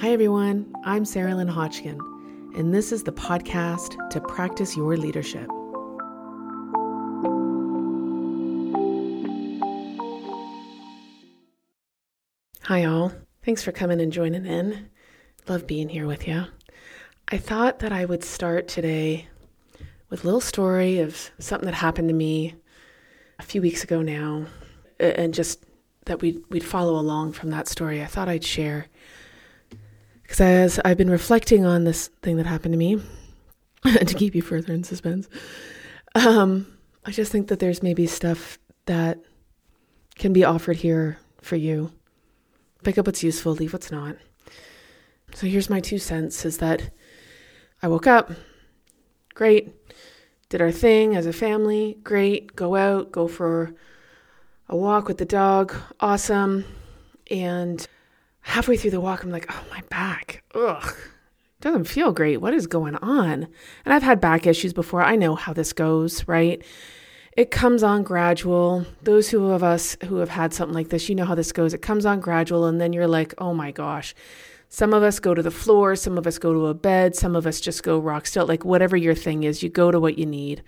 Hi, everyone. I'm Sarah Lynn Hodgkin, and this is the podcast to practice your leadership. Hi, all. Thanks for coming and joining in. Love being here with you. I thought that I would start today with a little story of something that happened to me a few weeks ago now, and just that we'd, we'd follow along from that story. I thought I'd share because as I've been reflecting on this thing that happened to me, to keep you further in suspense, um, I just think that there's maybe stuff that can be offered here for you. Pick up what's useful, leave what's not. So here's my two cents is that I woke up, great, did our thing as a family, great, go out, go for a walk with the dog, awesome. And halfway through the walk, I'm like, oh, my back, ugh, doesn't feel great. What is going on? And I've had back issues before. I know how this goes, right? It comes on gradual. Those who of us who have had something like this, you know how this goes. It comes on gradual, and then you're like, oh my gosh. Some of us go to the floor, some of us go to a bed, some of us just go rock still. Like whatever your thing is, you go to what you need.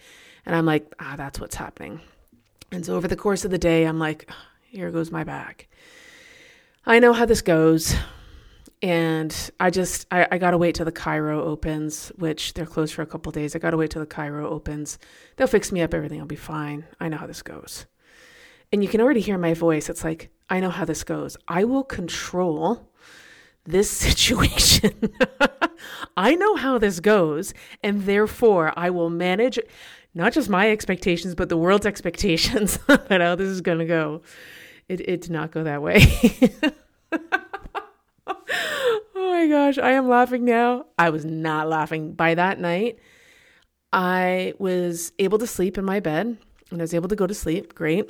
And I'm like, ah, that's what's happening. And so over the course of the day, I'm like, here goes my back. I know how this goes. And I just, I, I got to wait till the chiro opens, which they're closed for a couple days. I got to wait till the chiro opens. They'll fix me up. Everything will be fine. I know how this goes. And you can already hear my voice. It's like, I know how this goes. I will control this situation. I know how this goes. And therefore, I will manage not just my expectations, but the world's expectations about how this is going to go it, it did not go that way. oh my gosh, I am laughing now. I was not laughing. By that night, I was able to sleep in my bed and I was able to go to sleep. Great.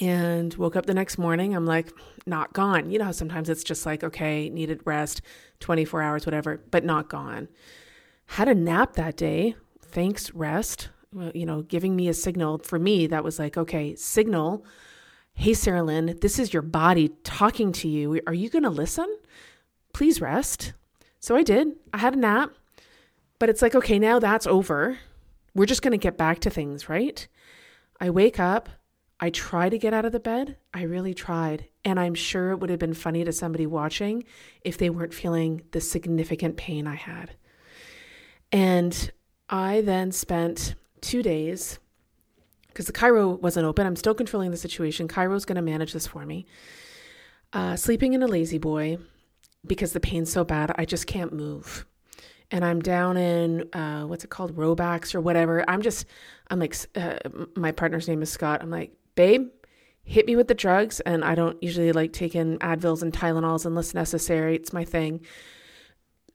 And woke up the next morning. I'm like, not gone. You know sometimes it's just like, okay, needed rest, 24 hours, whatever, but not gone. Had a nap that day. Thanks, rest. You know, giving me a signal for me that was like, okay, signal Hey, Sarah Lynn, this is your body talking to you. Are you going to listen? Please rest. So I did. I had a nap, but it's like, okay, now that's over. We're just going to get back to things, right? I wake up. I try to get out of the bed. I really tried. And I'm sure it would have been funny to somebody watching if they weren't feeling the significant pain I had. And I then spent two days because the chiro wasn't open. I'm still controlling the situation. Chiro's going to manage this for me. Uh, sleeping in a La-Z-Boy because the pain's so bad, I just can't move. And I'm down in uh, what's it called, Robax or whatever. I'm just, I'm like, uh, my partner's name is Scott. I'm like, babe, hit me with the drugs. And I don't usually like taking Advils and Tylenols unless necessary. It's my thing.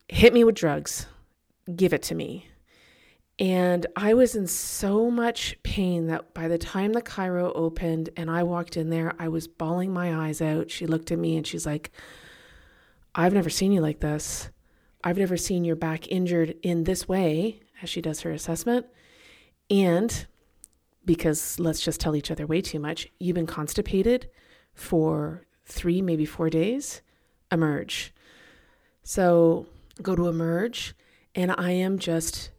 Hit me with drugs. Give it to me. And I was in so much pain that by the time the chiro opened and I walked in there, I was bawling my eyes out. She looked at me and she's like, I've never seen you like this. I've never seen your back injured in this way, as she does her assessment. And because let's just tell each other way too much, you've been constipated for three, maybe four days. Emerge. So go to emerge, and I am just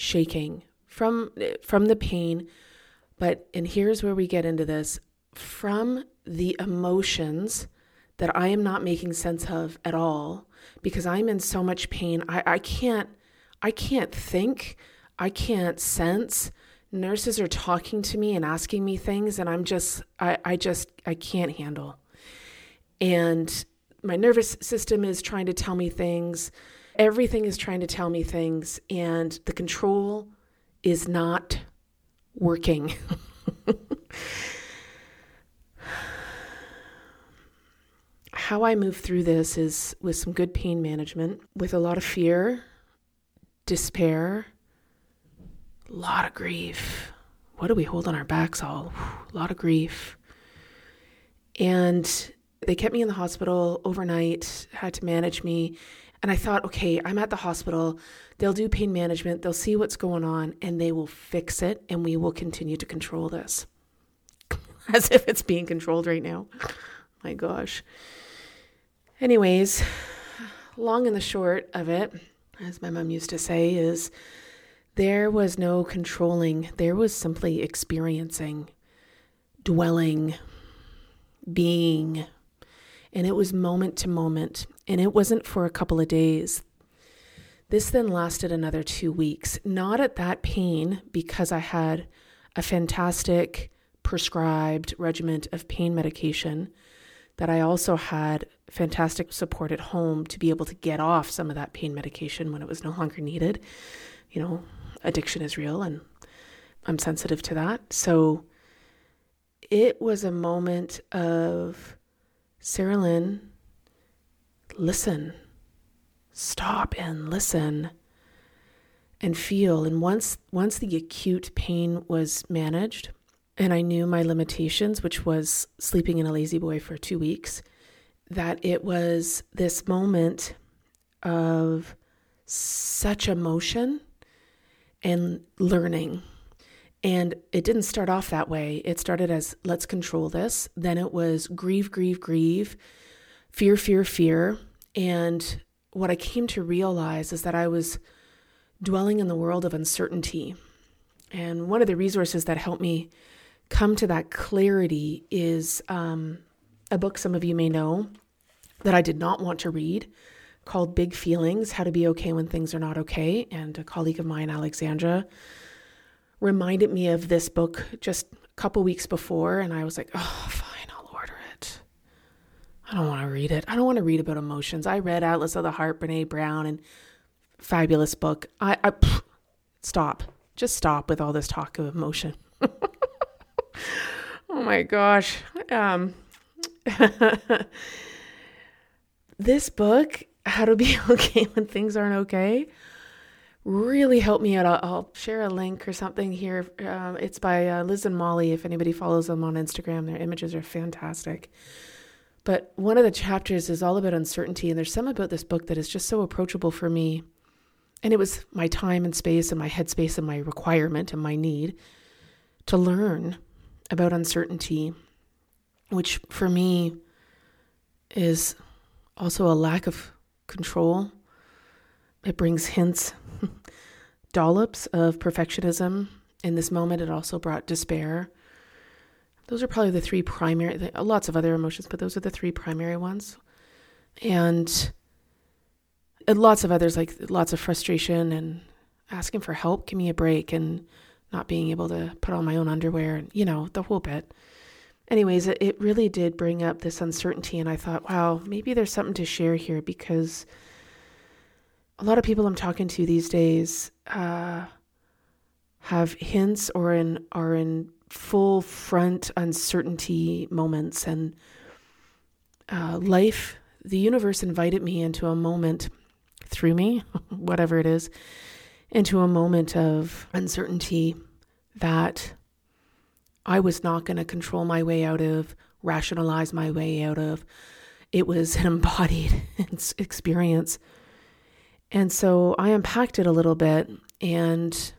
shaking from from the pain. But and here's where we get into this. From the emotions that I am not making sense of at all because I'm in so much pain I, I can't I can't think I can't sense. Nurses are talking to me and asking me things and I'm just I, I just I can't handle. And my nervous system is trying to tell me things Everything is trying to tell me things, and the control is not working. How I move through this is with some good pain management, with a lot of fear, despair, a lot of grief. What do we hold on our backs all? A lot of grief. And they kept me in the hospital overnight, had to manage me. And I thought, okay, I'm at the hospital. They'll do pain management, they'll see what's going on, and they will fix it, and we will continue to control this. As if it's being controlled right now. My gosh. Anyways, long and the short of it, as my mom used to say, is there was no controlling, there was simply experiencing, dwelling, being. And it was moment to moment. And it wasn't for a couple of days. This then lasted another two weeks, not at that pain because I had a fantastic prescribed regimen of pain medication, that I also had fantastic support at home to be able to get off some of that pain medication when it was no longer needed. You know, addiction is real and I'm sensitive to that. So it was a moment of Sarah Lynn, listen, stop and listen and feel. And once once the acute pain was managed and I knew my limitations, which was sleeping in a La-Z-Boy for two weeks, that it was this moment of such emotion and learning. And it didn't start off that way. It started as let's control this. Then it was grieve, grieve, grieve, fear, fear, fear. And what I came to realize is that I was dwelling in the world of uncertainty. And one of the resources that helped me come to that clarity is um, a book some of you may know that I did not want to read called Big Feelings How to Be Okay When Things Are Not Okay. And a colleague of mine, Alexandra, reminded me of this book just a couple weeks before. And I was like, oh, fine, I'll order it. I don't want to read it. I don't want to read about emotions. I read Atlas of the Heart, Brene Brown, and fabulous book. I, I pff, stop. Just stop with all this talk of emotion. oh my gosh. Um, this book how to be okay when things aren't okay really helped me out. I'll, I'll share a link or something here. Um, it's by uh, Liz and Molly. If anybody follows them on Instagram, their images are fantastic. But one of the chapters is all about uncertainty, and there's some about this book that is just so approachable for me. And it was my time and space and my headspace and my requirement and my need to learn about uncertainty, which for me is also a lack of control. It brings hints, dollops of perfectionism. In this moment, it also brought despair. Those are probably the three primary, uh, lots of other emotions, but those are the three primary ones. And, and lots of others, like lots of frustration and asking for help, give me a break, and not being able to put on my own underwear, and you know, the whole bit anyways, it, it really did bring up this uncertainty. And I thought, wow, maybe there's something to share here because a lot of people I'm talking to these days uh, have hints or in are in full front uncertainty moments and uh, life the universe invited me into a moment through me whatever it is into a moment of uncertainty that I was not going to control my way out of, rationalize my way out of. It was an embodied experience. And so I unpacked it a little bit. And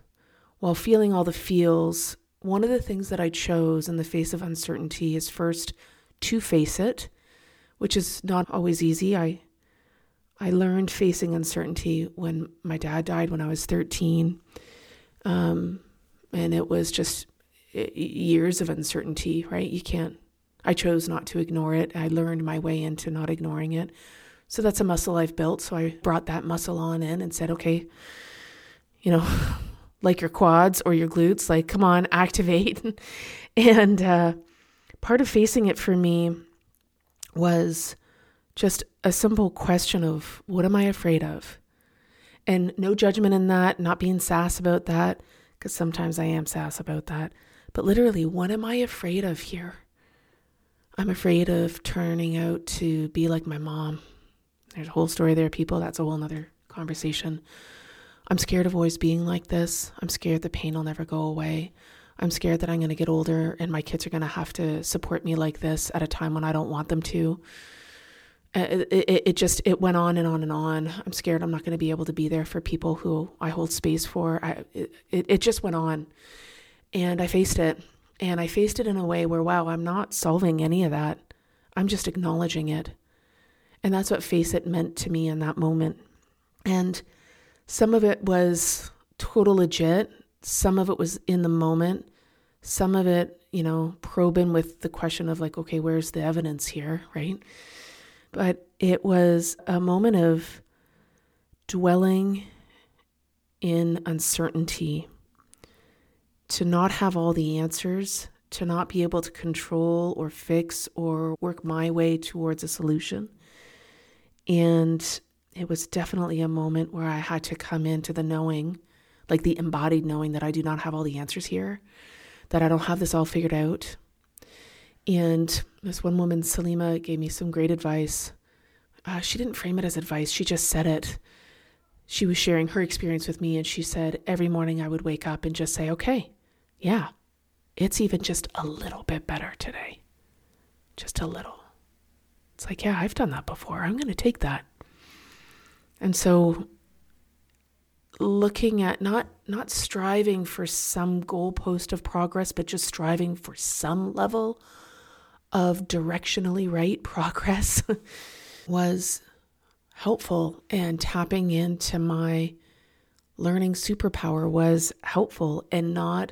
while feeling all the feels, one of the things that I chose in the face of uncertainty is first to face it, which is not always easy. I I learned facing uncertainty when my dad died when I was 13. Um, and it was just years of uncertainty, right? You can't, I chose not to ignore it. I learned my way into not ignoring it. So that's a muscle I've built. So I brought that muscle on in and said, okay, you know, like your quads or your glutes, like, come on, activate. and uh, part of facing it for me was just a simple question of what am I afraid of? And no judgment in that, not being sass about that, because sometimes I am sass about that. But literally, what am I afraid of here? I'm afraid of turning out to be like my mom. There's a whole story there, people. That's a whole nother conversation. I'm scared of always being like this. I'm scared the pain will never go away. I'm scared that I'm going to get older and my kids are going to have to support me like this at a time when I don't want them to. Uh, it, it, it, just it went on and on and on. I'm scared I'm not going to be able to be there for people who I hold space for. I, it, it just went on. And I faced it. And I faced it in a way where, wow, I'm not solving any of that. I'm just acknowledging it. And that's what Face It meant to me in that moment. And some of it was total legit, some of it was in the moment, some of it, you know, probing with the question of like, okay, where's the evidence here, right? But it was a moment of dwelling in uncertainty, to not have all the answers, to not be able to control or fix or work my way towards a solution. And it was definitely a moment where I had to come into the knowing, like the embodied knowing that I do not have all the answers here, that I don't have this all figured out. And this one woman, Salima, gave me some great advice. Uh, she didn't frame it as advice, she just said it. She was sharing her experience with me, and she said every morning I would wake up and just say, okay, yeah, it's even just a little bit better today. Just a little. It's like, yeah, I've done that before. I'm going to take that. And so looking at not not striving for some goalpost of progress, but just striving for some level of directionally right progress was helpful and tapping into my learning superpower was helpful and not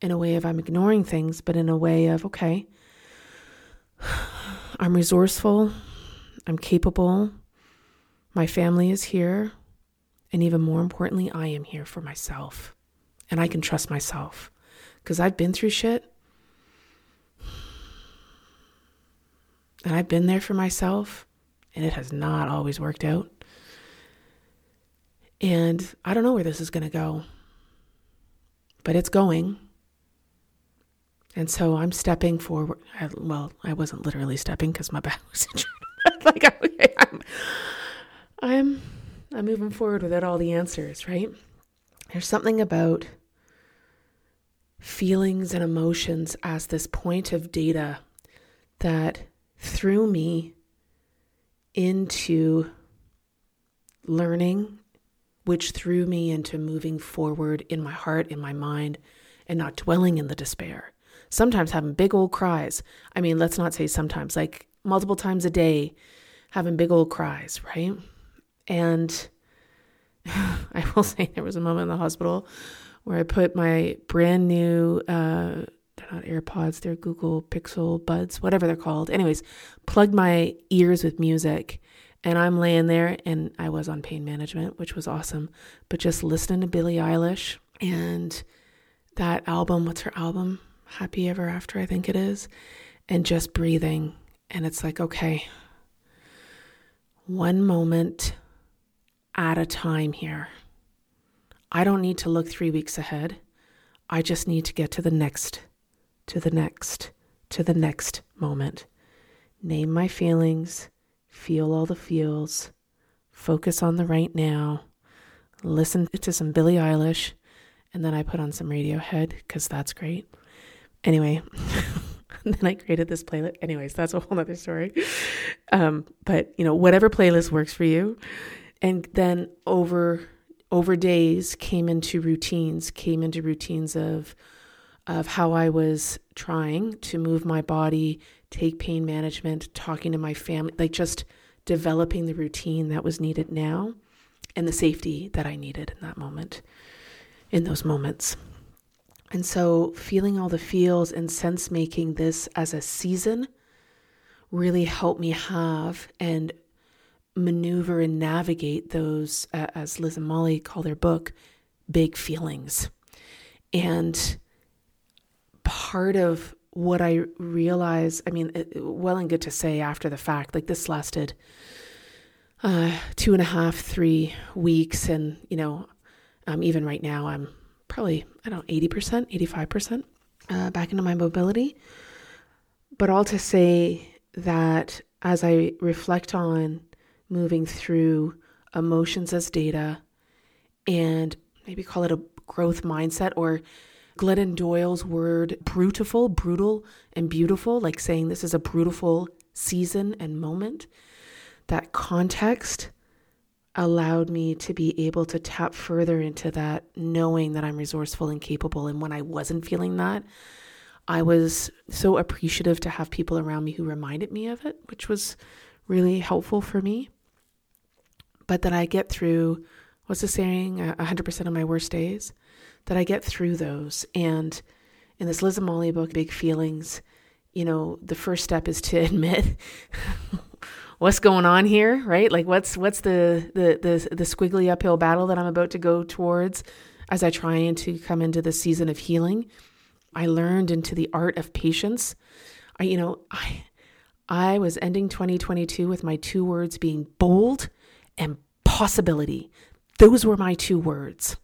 in a way of I'm ignoring things, but in a way of, okay, I'm resourceful, I'm capable, my family is here, and even more importantly, I am here for myself. And I can trust myself because I've been through shit. And I've been there for myself, and it has not always worked out. And I don't know where this is going to go, but it's going. And so I'm stepping forward. I, well, I wasn't literally stepping because my back was injured. like, okay, I'm, I'm, I'm moving forward without all the answers, right? There's something about feelings and emotions as this point of data that threw me into learning, which threw me into moving forward in my heart, in my mind, and not dwelling in the despair sometimes having big old cries. I mean, let's not say sometimes, like multiple times a day, having big old cries, right? And I will say there was a moment in the hospital where I put my brand new, uh, they're not AirPods, they're Google Pixel Buds, whatever they're called. Anyways, plugged my ears with music. And I'm laying there, and I was on pain management, which was awesome. But just listening to Billie Eilish and that album, what's her album? Happy Ever After, I think it is, and just breathing. And it's like, okay, one moment at a time here. I don't need to look three weeks ahead. I just need to get to the next, to the next, to the next moment. Name my feelings, feel all the feels, focus on the right now, listen to some Billie Eilish, and then I put on some Radiohead because that's great. Anyway, then I created this playlist. Anyways, that's a whole other story. Um, but you know, whatever playlist works for you. And then over over days came into routines, came into routines of of how I was trying to move my body, take pain management, talking to my family, like just developing the routine that was needed now and the safety that I needed in that moment, in those moments. And so, feeling all the feels and sense making this as a season really helped me have and maneuver and navigate those, uh, as Liz and Molly call their book, big feelings. And part of what I realized, I mean, well and good to say after the fact, like this lasted uh, two and a half, three weeks. And, you know, um, even right now, I'm probably, I don't know, 80%, 85% uh, back into my mobility. But all to say that as I reflect on moving through emotions as data and maybe call it a growth mindset or Glennon Doyle's word brutiful, brutal and beautiful, like saying this is a brutal season and moment. That context allowed me to be able to tap further into that knowing that I'm resourceful and capable. And when I wasn't feeling that, I was so appreciative to have people around me who reminded me of it, which was really helpful for me. But that I get through, what's the saying, 100% of my worst days? That I get through those. And in this Liz Molly book, Big Feelings, you know, the first step is to admit what's going on here, right? Like what's what's the the the the squiggly uphill battle that I'm about to go towards as I try and to come into the season of healing. I learned into the art of patience. I you know, I I was ending 2022 with my two words being bold and possibility. Those were my two words.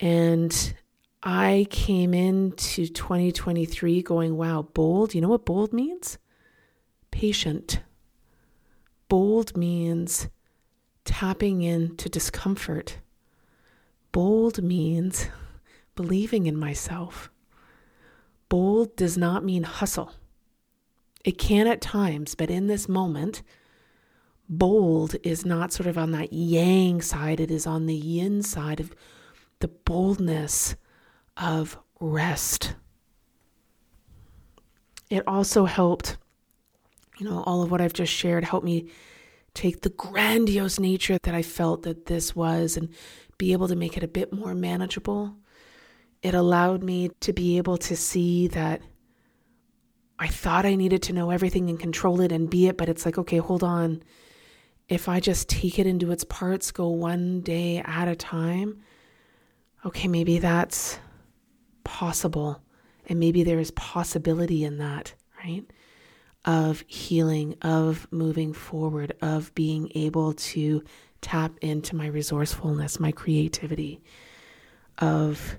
And I came into 2023 going, wow, bold. You know what bold means? Patient. Bold means tapping into discomfort. Bold means believing in myself. Bold does not mean hustle. It can at times, but in this moment, bold is not sort of on that yang side, it is on the yin side of the boldness of rest. It also helped, you know, all of what I've just shared helped me take the grandiose nature that I felt that this was and be able to make it a bit more manageable. It allowed me to be able to see that I thought I needed to know everything and control it and be it, but it's like, okay, hold on. If I just take it into its parts, go one day at a time, okay, maybe that's possible. And maybe there is possibility in that, right? Of healing, of moving forward, of being able to tap into my resourcefulness, my creativity, of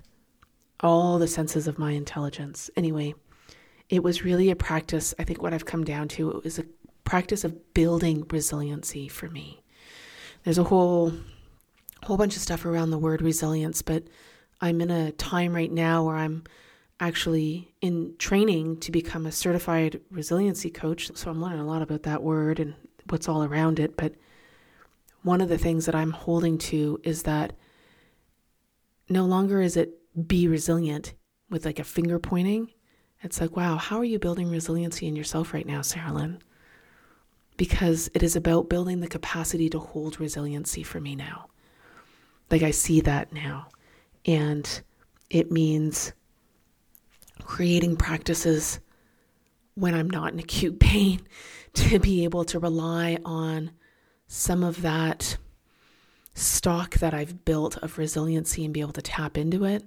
all the senses of my intelligence. Anyway, it was really a practice. I think what I've come down to it was a practice of building resiliency for me. There's a whole whole bunch of stuff around the word resilience, but I'm in a time right now where I'm actually in training to become a certified resiliency coach. So I'm learning a lot about that word and what's all around it. But one of the things that I'm holding to is that no longer is it be resilient with like a finger pointing. It's like, wow, how are you building resiliency in yourself right now, Sarah Lynn? Because it is about building the capacity to hold resiliency for me now. Like I see that now. And it means creating practices when I'm not in acute pain to be able to rely on some of that stock that I've built of resiliency and be able to tap into it,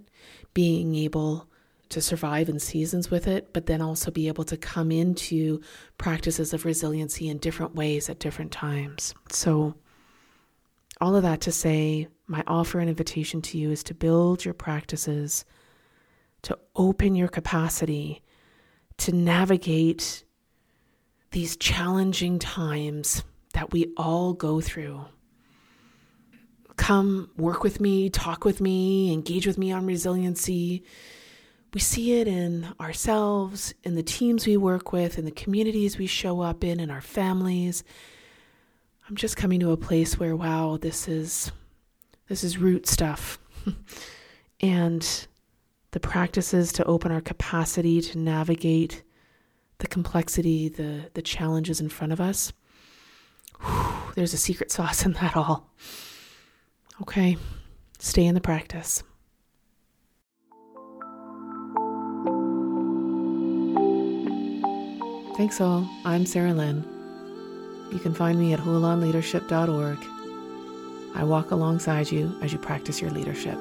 being able to survive in seasons with it, but then also be able to come into practices of resiliency in different ways at different times. So, all of that to say, my offer and invitation to you is to build your practices, to open your capacity to navigate these challenging times that we all go through. Come work with me, talk with me, engage with me on resiliency. We see it in ourselves, in the teams we work with, in the communities we show up in, in our families. I'm just coming to a place where, wow, this is this is root stuff. and the practices to open our capacity to navigate the complexity, the, the challenges in front of us. Whew, there's a secret sauce in that all. Okay, stay in the practice. Thanks all. I'm Sarah Lynn. You can find me at hulanleadership.org I walk alongside you as you practice your leadership.